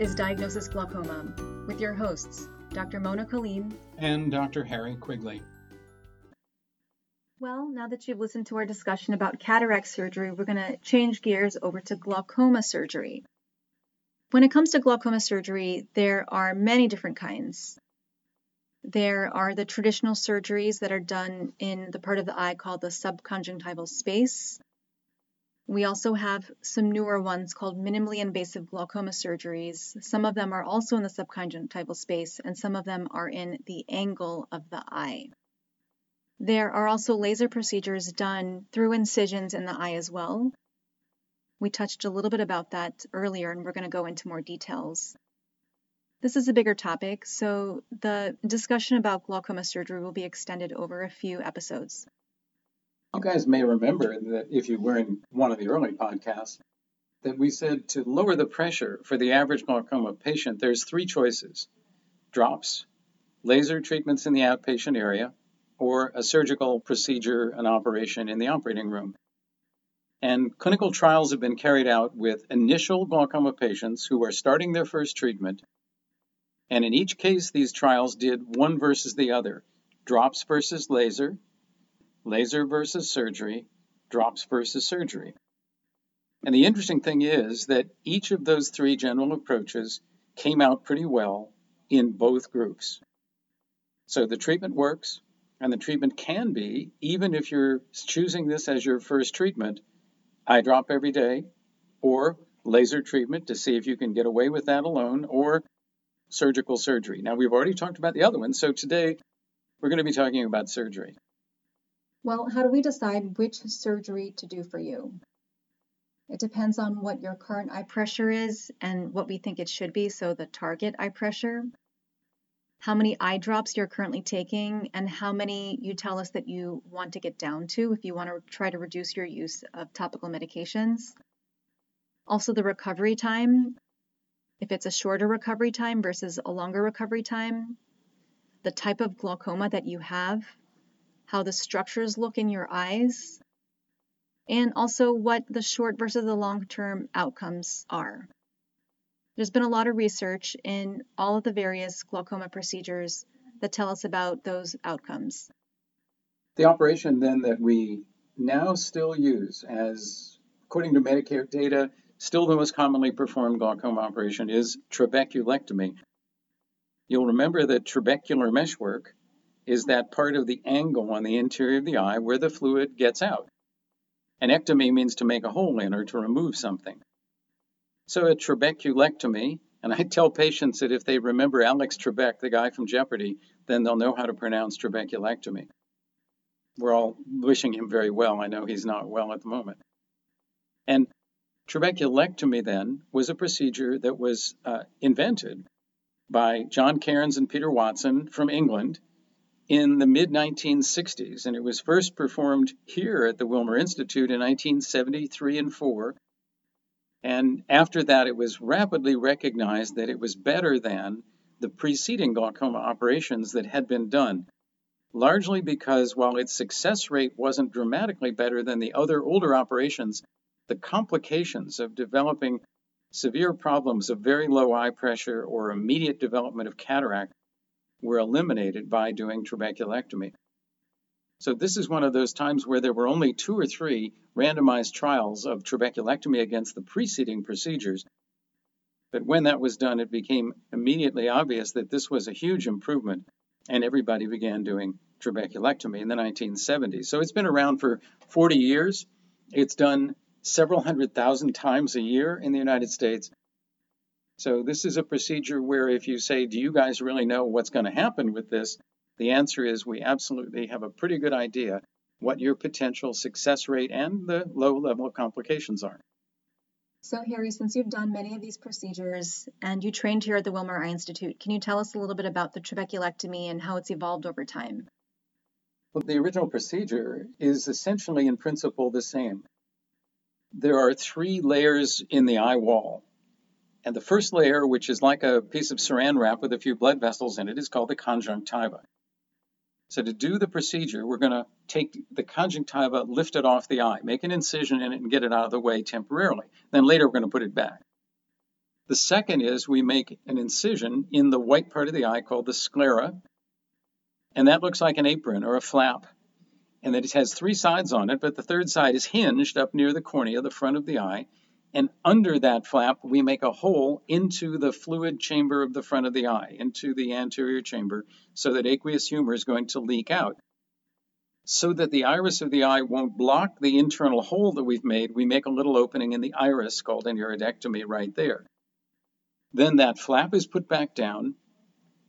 is Diagnosis Glaucoma with your hosts, Dr. Mona Kaleem and Dr. Harry Quigley. Well, now that you've listened to our discussion about cataract surgery, we're going to change gears over to glaucoma surgery. When it comes to glaucoma surgery, there are many different kinds. There are the traditional surgeries that are done in the part of the eye called the subconjunctival space. We also have some newer ones called minimally invasive glaucoma surgeries. Some of them are also in the subconjunctival space, and some of them are in the angle of the eye. There are also laser procedures done through incisions in the eye as well. We touched a little bit about that earlier, and we're going to go into more details. This is a bigger topic, so the discussion about glaucoma surgery will be extended over a few episodes. You guys may remember that if you were in one of the early podcasts, that we said to lower the pressure for the average glaucoma patient, there's three choices drops, laser treatments in the outpatient area, or a surgical procedure, an operation in the operating room. And clinical trials have been carried out with initial glaucoma patients who are starting their first treatment. And in each case, these trials did one versus the other drops versus laser, laser versus surgery, drops versus surgery. And the interesting thing is that each of those three general approaches came out pretty well in both groups. So the treatment works, and the treatment can be, even if you're choosing this as your first treatment, eye drop every day, or laser treatment to see if you can get away with that alone, or surgical surgery. Now, we've already talked about the other one, so today we're going to be talking about surgery. Well, how do we decide which surgery to do for you? It depends on what your current eye pressure is and what we think it should be, so the target eye pressure, how many eye drops you're currently taking, and how many you tell us that you want to get down to if you want to try to reduce your use of topical medications. Also, the recovery time, if it's a shorter recovery time versus a longer recovery time, the type of glaucoma that you have, how the structures look in your eyes, and also what the short versus the long term outcomes are. There's been a lot of research in all of the various glaucoma procedures that tell us about those outcomes. The operation then that we now still use as, according to Medicare data, still the most commonly performed glaucoma operation is trabeculectomy. You'll remember that trabecular meshwork is that part of the angle on the interior of the eye where the fluid gets out. An ectomy means to make a hole in or to remove something. So a trabeculectomy, and I tell patients that if they remember Alex Trebek, the guy from Jeopardy, then they'll know how to pronounce trabeculectomy. We're all wishing him very well. I know he's not well at the moment. And trabeculectomy then was a procedure that was uh, invented by John Cairns and Peter Watson from England in the mid 1960s, and it was first performed here at the Wilmer Institute in 1973 and 4. And after that, it was rapidly recognized that it was better than the preceding glaucoma operations that had been done, largely because while its success rate wasn't dramatically better than the other older operations, the complications of developing severe problems of very low eye pressure or immediate development of cataract were eliminated by doing trabeculectomy. So this is one of those times where there were only two or three randomized trials of trabeculectomy against the preceding procedures. But when that was done, it became immediately obvious that this was a huge improvement, and everybody began doing trabeculectomy in the 1970s. So it's been around for 40 years. It's done several hundred thousand times a year in the United States, so this is a procedure where if you say, do you guys really know what's going to happen with this? The answer is we absolutely have a pretty good idea what your potential success rate and the low level of complications are. So, Harry, since you've done many of these procedures and you trained here at the Wilmer Eye Institute, can you tell us a little bit about the trabeculectomy and how it's evolved over time? Well, the original procedure is essentially, in principle, the same. There are three layers in the eye wall and the first layer, which is like a piece of saran wrap with a few blood vessels in it, is called the conjunctiva. So to do the procedure, we're going to take the conjunctiva, lift it off the eye, make an incision in it, and get it out of the way temporarily. Then later we're going to put it back. The second is we make an incision in the white part of the eye called the sclera, and that looks like an apron or a flap. And that it has three sides on it, but the third side is hinged up near the cornea, the front of the eye. And under that flap, we make a hole into the fluid chamber of the front of the eye, into the anterior chamber, so that aqueous humor is going to leak out. So that the iris of the eye won't block the internal hole that we've made, we make a little opening in the iris called an iridectomy right there. Then that flap is put back down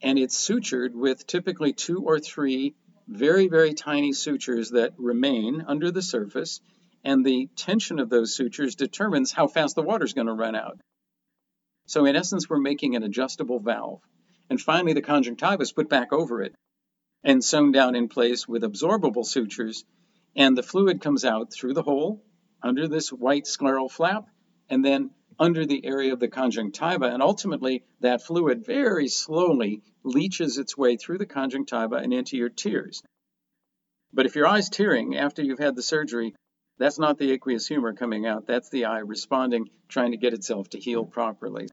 and it's sutured with typically two or three very, very tiny sutures that remain under the surface. And the tension of those sutures determines how fast the water is going to run out. So, in essence, we're making an adjustable valve. And finally, the conjunctiva is put back over it and sewn down in place with absorbable sutures. And the fluid comes out through the hole under this white scleral flap and then under the area of the conjunctiva, and ultimately that fluid very slowly leaches its way through the conjunctiva and into your tears. But if your eye's tearing after you've had the surgery, that's not the aqueous humor coming out. That's the eye responding, trying to get itself to heal properly.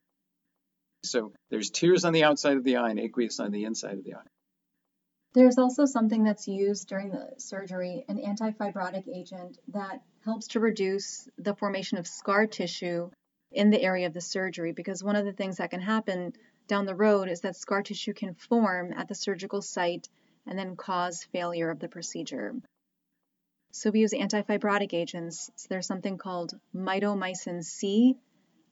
So there's tears on the outside of the eye and aqueous on the inside of the eye. There's also something that's used during the surgery, an antifibrotic agent that helps to reduce the formation of scar tissue in the area of the surgery because one of the things that can happen down the road is that scar tissue can form at the surgical site and then cause failure of the procedure. So we use antifibrotic agents. So there's something called mitomycin C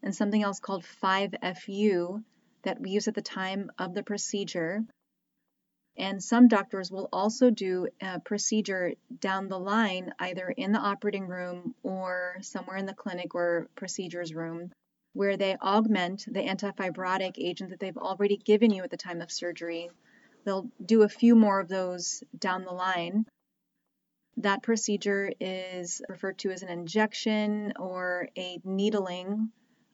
and something else called 5FU that we use at the time of the procedure. And some doctors will also do a procedure down the line, either in the operating room or somewhere in the clinic or procedures room, where they augment the antifibrotic agent that they've already given you at the time of surgery. They'll do a few more of those down the line. That procedure is referred to as an injection or a needling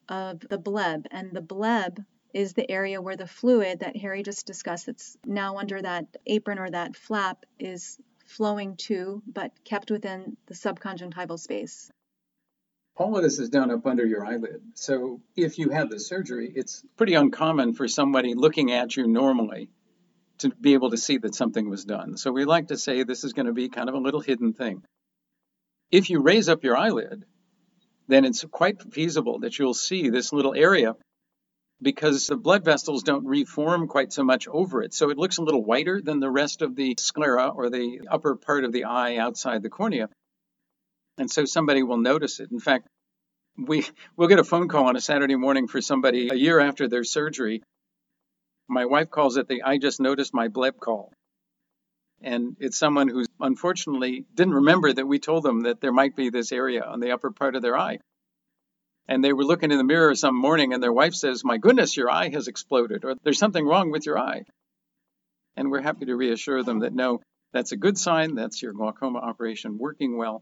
of the bleb. And the bleb is the area where the fluid that Harry just discussed, that's now under that apron or that flap, is flowing to, but kept within the subconjunctival space. All of this is done up under your eyelid. So if you have the surgery, it's pretty uncommon for somebody looking at you normally to be able to see that something was done. So we like to say this is going to be kind of a little hidden thing. If you raise up your eyelid, then it's quite feasible that you'll see this little area because the blood vessels don't reform quite so much over it. So it looks a little whiter than the rest of the sclera or the upper part of the eye outside the cornea. And so somebody will notice it. In fact, we we'll get a phone call on a Saturday morning for somebody a year after their surgery. My wife calls it the I just noticed my bleb call. And it's someone who unfortunately didn't remember that we told them that there might be this area on the upper part of their eye and they were looking in the mirror some morning and their wife says, My goodness, your eye has exploded, or there's something wrong with your eye. And we're happy to reassure them that no, that's a good sign. That's your glaucoma operation working well.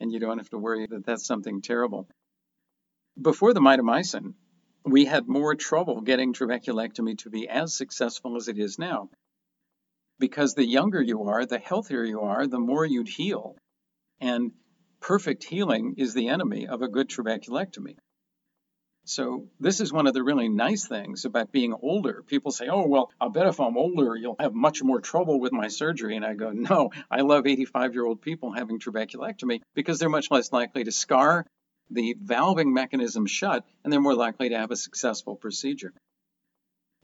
And you don't have to worry that that's something terrible. Before the mitomycin, we had more trouble getting trabeculectomy to be as successful as it is now. Because the younger you are, the healthier you are, the more you'd heal. And perfect healing is the enemy of a good trabeculectomy. So, this is one of the really nice things about being older. People say, oh, well, I'll bet if I'm older, you'll have much more trouble with my surgery. And I go, no, I love 85 year old people having trabeculectomy because they're much less likely to scar the valving mechanism shut and they're more likely to have a successful procedure.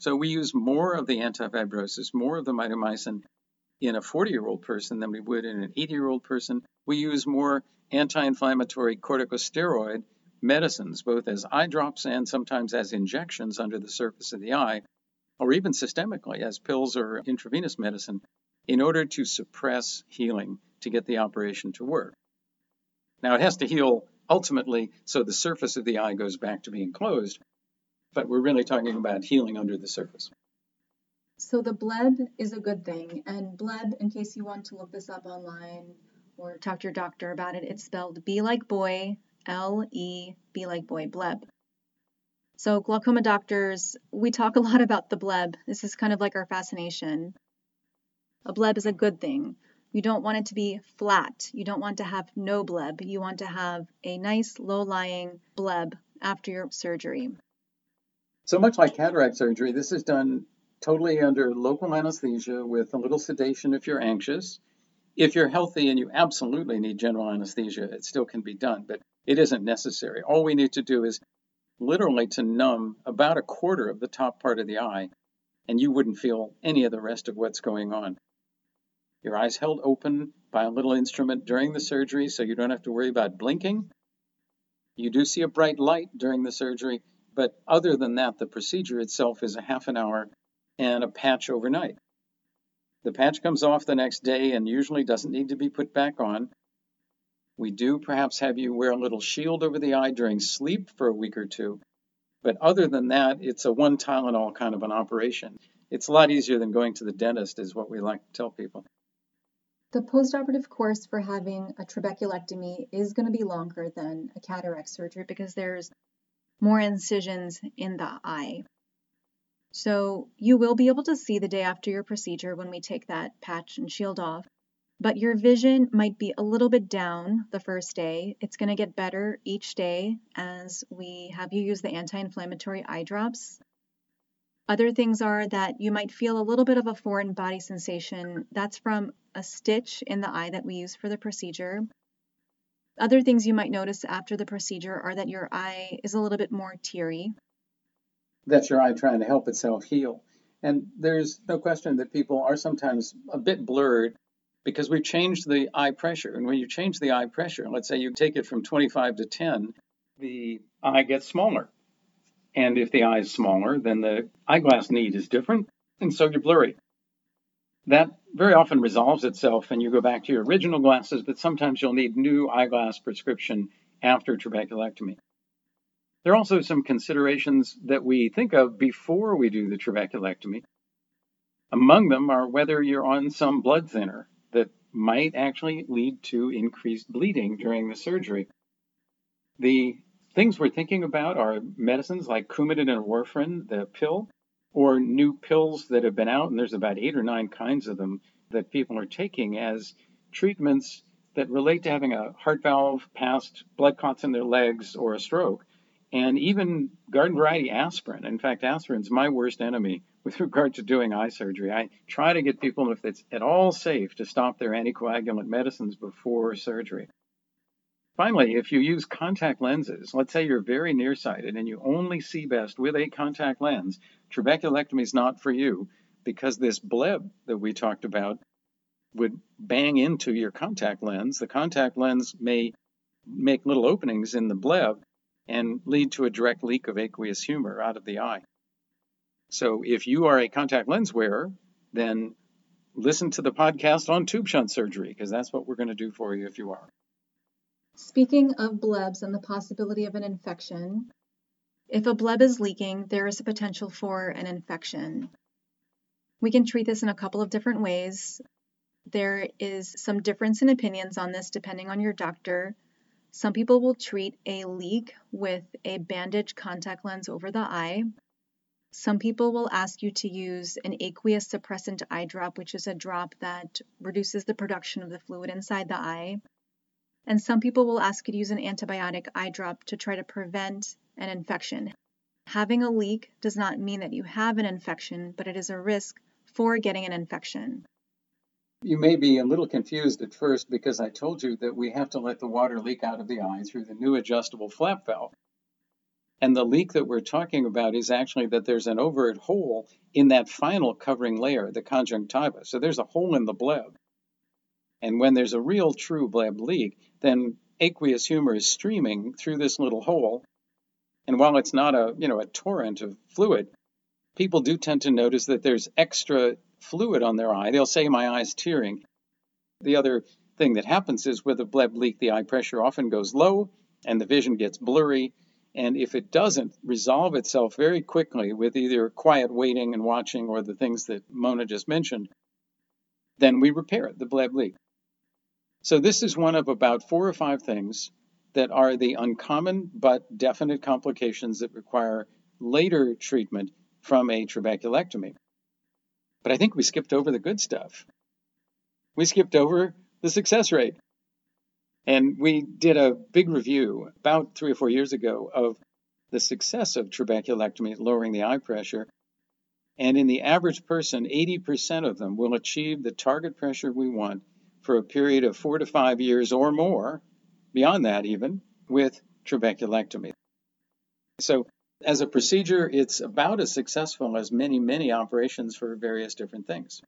So, we use more of the antifibrosis, more of the mitomycin in a 40 year old person than we would in an 80 year old person. We use more anti inflammatory corticosteroid medicines, both as eye drops and sometimes as injections under the surface of the eye, or even systemically as pills or intravenous medicine, in order to suppress healing to get the operation to work. Now, it has to heal ultimately so the surface of the eye goes back to being closed, but we're really talking about healing under the surface. So the bleb is a good thing, and bleb, in case you want to look this up online, or talk to your doctor about it, it's spelled B like boy, L E, B like boy, bleb. So, glaucoma doctors, we talk a lot about the bleb. This is kind of like our fascination. A bleb is a good thing. You don't want it to be flat. You don't want to have no bleb. You want to have a nice low lying bleb after your surgery. So much like cataract surgery, this is done totally under local anesthesia with a little sedation if you're anxious. If you're healthy and you absolutely need general anesthesia, it still can be done, but it isn't necessary. All we need to do is literally to numb about a quarter of the top part of the eye, and you wouldn't feel any of the rest of what's going on. Your eyes held open by a little instrument during the surgery, so you don't have to worry about blinking. You do see a bright light during the surgery, but other than that, the procedure itself is a half an hour and a patch overnight. The patch comes off the next day and usually doesn't need to be put back on. We do perhaps have you wear a little shield over the eye during sleep for a week or two, but other than that, it's a one Tylenol kind of an operation. It's a lot easier than going to the dentist, is what we like to tell people. The postoperative course for having a trabeculectomy is going to be longer than a cataract surgery because there's more incisions in the eye. So you will be able to see the day after your procedure when we take that patch and shield off but your vision might be a little bit down the first day. It's going to get better each day as we have you use the anti inflammatory eye drops. Other things are that you might feel a little bit of a foreign body sensation. That's from a stitch in the eye that we use for the procedure. Other things you might notice after the procedure are that your eye is a little bit more teary. That's your eye trying to help itself heal. And there's no question that people are sometimes a bit blurred because we've changed the eye pressure. And when you change the eye pressure, let's say you take it from 25 to 10, the eye gets smaller. And if the eye is smaller, then the eyeglass need is different, and so you're blurry. That very often resolves itself and you go back to your original glasses, but sometimes you'll need new eyeglass prescription after trabeculectomy. There are also some considerations that we think of before we do the trabeculectomy. Among them are whether you're on some blood thinner that might actually lead to increased bleeding during the surgery. The things we're thinking about are medicines like Coumadin and warfarin, the pill, or new pills that have been out, and there's about eight or nine kinds of them that people are taking as treatments that relate to having a heart valve past blood clots in their legs or a stroke and even garden variety aspirin. In fact, aspirin's my worst enemy with regard to doing eye surgery. I try to get people, if it's at all safe, to stop their anticoagulant medicines before surgery. Finally, if you use contact lenses, let's say you're very nearsighted and you only see best with a contact lens, trabeculectomy is not for you because this bleb that we talked about would bang into your contact lens. The contact lens may make little openings in the bleb and lead to a direct leak of aqueous humor out of the eye. So if you are a contact lens wearer, then listen to the podcast on tube shunt surgery because that's what we're going to do for you if you are. Speaking of blebs and the possibility of an infection, if a bleb is leaking, there is a potential for an infection. We can treat this in a couple of different ways. There is some difference in opinions on this depending on your doctor. Some people will treat a leak with a bandage contact lens over the eye. Some people will ask you to use an aqueous suppressant eye drop, which is a drop that reduces the production of the fluid inside the eye. And some people will ask you to use an antibiotic eye drop to try to prevent an infection. Having a leak does not mean that you have an infection, but it is a risk for getting an infection. You may be a little confused at first because I told you that we have to let the water leak out of the eye through the new adjustable flap valve. And the leak that we're talking about is actually that there's an overt hole in that final covering layer, the conjunctiva. So there's a hole in the bleb. And when there's a real true bleb leak, then aqueous humor is streaming through this little hole. And while it's not a, you know, a torrent of fluid, people do tend to notice that there's extra fluid on their eye. They'll say, My eye's tearing. The other thing that happens is with a bleb leak, the eye pressure often goes low and the vision gets blurry. And if it doesn't resolve itself very quickly with either quiet waiting and watching or the things that Mona just mentioned, then we repair it, the bleb leak. So this is one of about four or five things that are the uncommon but definite complications that require later treatment from a trabeculectomy. But I think we skipped over the good stuff. We skipped over the success rate. And we did a big review about three or four years ago of the success of trabeculectomy, lowering the eye pressure. And in the average person, 80% of them will achieve the target pressure we want for a period of four to five years or more, beyond that even, with trabeculectomy. So, as a procedure, it's about as successful as many, many operations for various different things.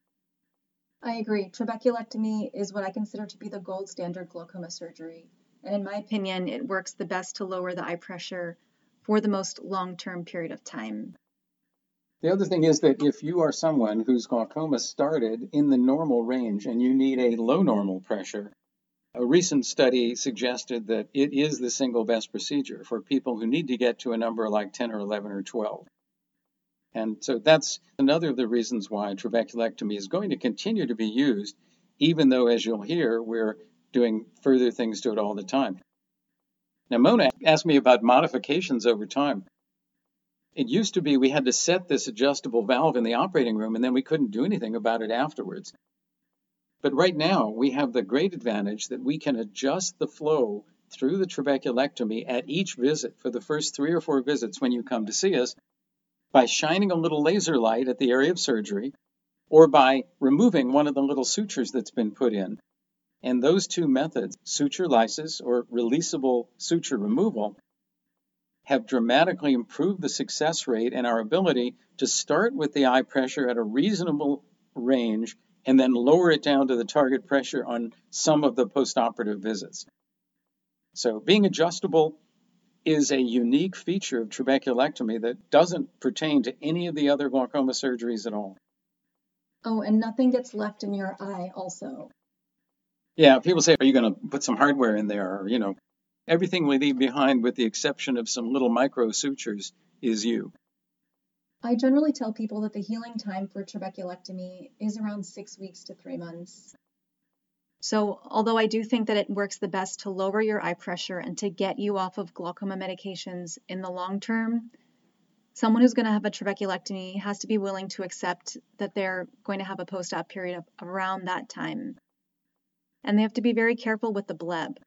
I agree. Trabeculectomy is what I consider to be the gold standard glaucoma surgery. And in my opinion, it works the best to lower the eye pressure for the most long term period of time. The other thing is that if you are someone whose glaucoma started in the normal range and you need a low normal pressure, a recent study suggested that it is the single best procedure for people who need to get to a number like 10 or 11 or 12. And so that's another of the reasons why trabeculectomy is going to continue to be used, even though, as you'll hear, we're doing further things to it all the time. Now, Mona asked me about modifications over time. It used to be we had to set this adjustable valve in the operating room and then we couldn't do anything about it afterwards. But right now, we have the great advantage that we can adjust the flow through the trabeculectomy at each visit for the first three or four visits when you come to see us by shining a little laser light at the area of surgery or by removing one of the little sutures that's been put in. And those two methods, suture lysis or releasable suture removal, have dramatically improved the success rate and our ability to start with the eye pressure at a reasonable range and then lower it down to the target pressure on some of the postoperative visits. So, being adjustable is a unique feature of trabeculectomy that doesn't pertain to any of the other glaucoma surgeries at all. Oh, and nothing gets left in your eye, also. Yeah, people say, Are you going to put some hardware in there? Or, you know, Everything we leave behind, with the exception of some little micro sutures, is you. I generally tell people that the healing time for trabeculectomy is around six weeks to three months. So, although I do think that it works the best to lower your eye pressure and to get you off of glaucoma medications in the long term, someone who's going to have a trabeculectomy has to be willing to accept that they're going to have a post op period around that time. And they have to be very careful with the bleb.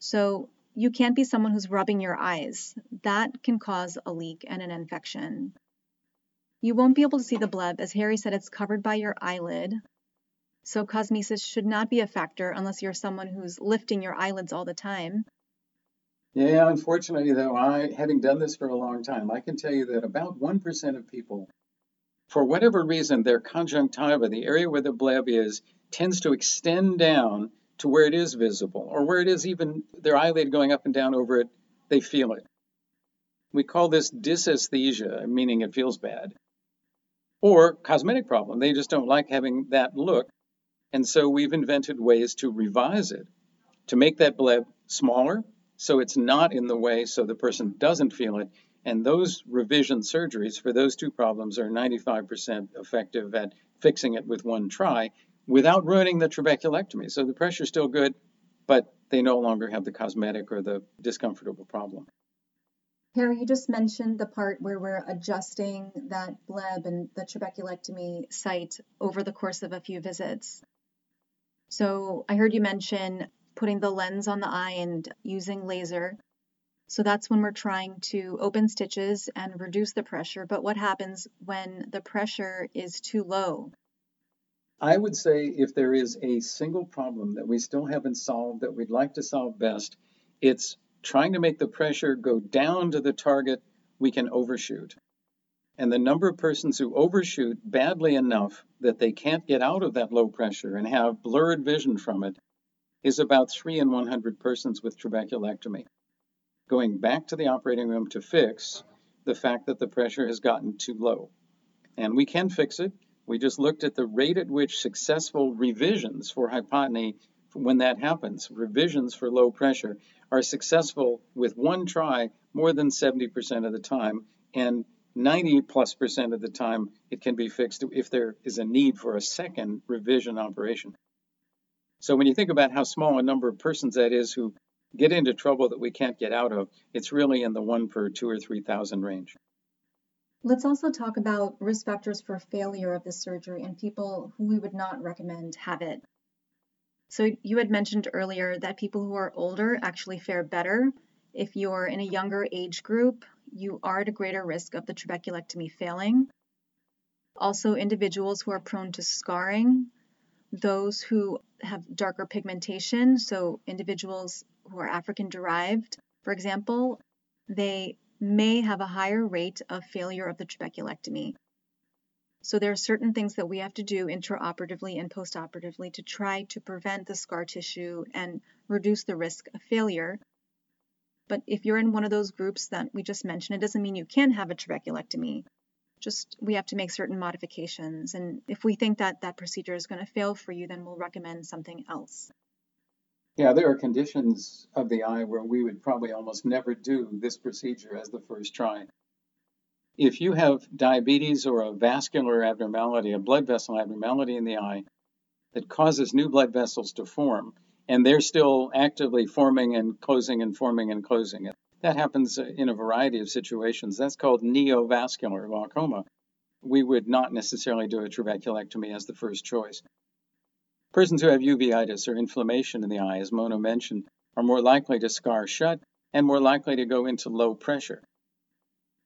So you can't be someone who's rubbing your eyes. That can cause a leak and an infection. You won't be able to see the bleb. As Harry said, it's covered by your eyelid. So cosmesis should not be a factor unless you're someone who's lifting your eyelids all the time. Yeah, unfortunately, though, I, having done this for a long time, I can tell you that about 1% of people, for whatever reason, their conjunctiva, the area where the bleb is, tends to extend down to where it is visible or where it is even their eyelid going up and down over it, they feel it. We call this dysesthesia, meaning it feels bad. Or cosmetic problem. They just don't like having that look. And so we've invented ways to revise it, to make that bleb smaller so it's not in the way so the person doesn't feel it. And those revision surgeries for those two problems are 95% effective at fixing it with one try without ruining the trabeculectomy. So the pressure's still good, but they no longer have the cosmetic or the discomfortable problem. Harry, you just mentioned the part where we're adjusting that bleb and the trabeculectomy site over the course of a few visits. So I heard you mention putting the lens on the eye and using laser. So that's when we're trying to open stitches and reduce the pressure. But what happens when the pressure is too low? I would say if there is a single problem that we still haven't solved that we'd like to solve best, it's trying to make the pressure go down to the target we can overshoot. And the number of persons who overshoot badly enough that they can't get out of that low pressure and have blurred vision from it is about 3 in 100 persons with trabeculectomy. Going back to the operating room to fix the fact that the pressure has gotten too low. And we can fix it. We just looked at the rate at which successful revisions for hypotony, when that happens, revisions for low pressure, are successful with one try more than 70% of the time. And 90 plus percent of the time, it can be fixed if there is a need for a second revision operation. So when you think about how small a number of persons that is who get into trouble that we can't get out of, it's really in the one per two or 3,000 range. Let's also talk about risk factors for failure of the surgery and people who we would not recommend have it. So, you had mentioned earlier that people who are older actually fare better If you're in a younger age group, you are at a greater risk of the trabeculectomy failing. Also, individuals who are prone to scarring, those who have darker pigmentation, so individuals who are African derived, for example, they may have a higher rate of failure of the trabeculectomy. So there are certain things that we have to do intraoperatively and postoperatively to try to prevent the scar tissue and reduce the risk of failure. But if you're in one of those groups that we just mentioned, it doesn't mean you can have a trabeculectomy. Just we have to make certain modifications. And if we think that that procedure is going to fail for you, then we'll recommend something else. Yeah, there are conditions of the eye where we would probably almost never do this procedure as the first try. If you have diabetes or a vascular abnormality, a blood vessel abnormality in the eye that causes new blood vessels to form, and they're still actively forming and closing and forming and closing, that happens in a variety of situations. That's called neovascular glaucoma. We would not necessarily do a trabeculectomy as the first choice. Persons who have uveitis or inflammation in the eye, as Mona mentioned, are more likely to scar shut and more likely to go into low pressure.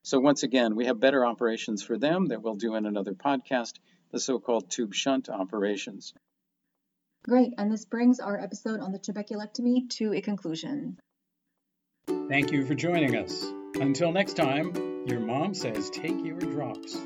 So, once again, we have better operations for them that we'll do in another podcast, the so called tube shunt operations. Great, and this brings our episode on the trabeculectomy to a conclusion. Thank you for joining us. Until next time, your mom says take your drops.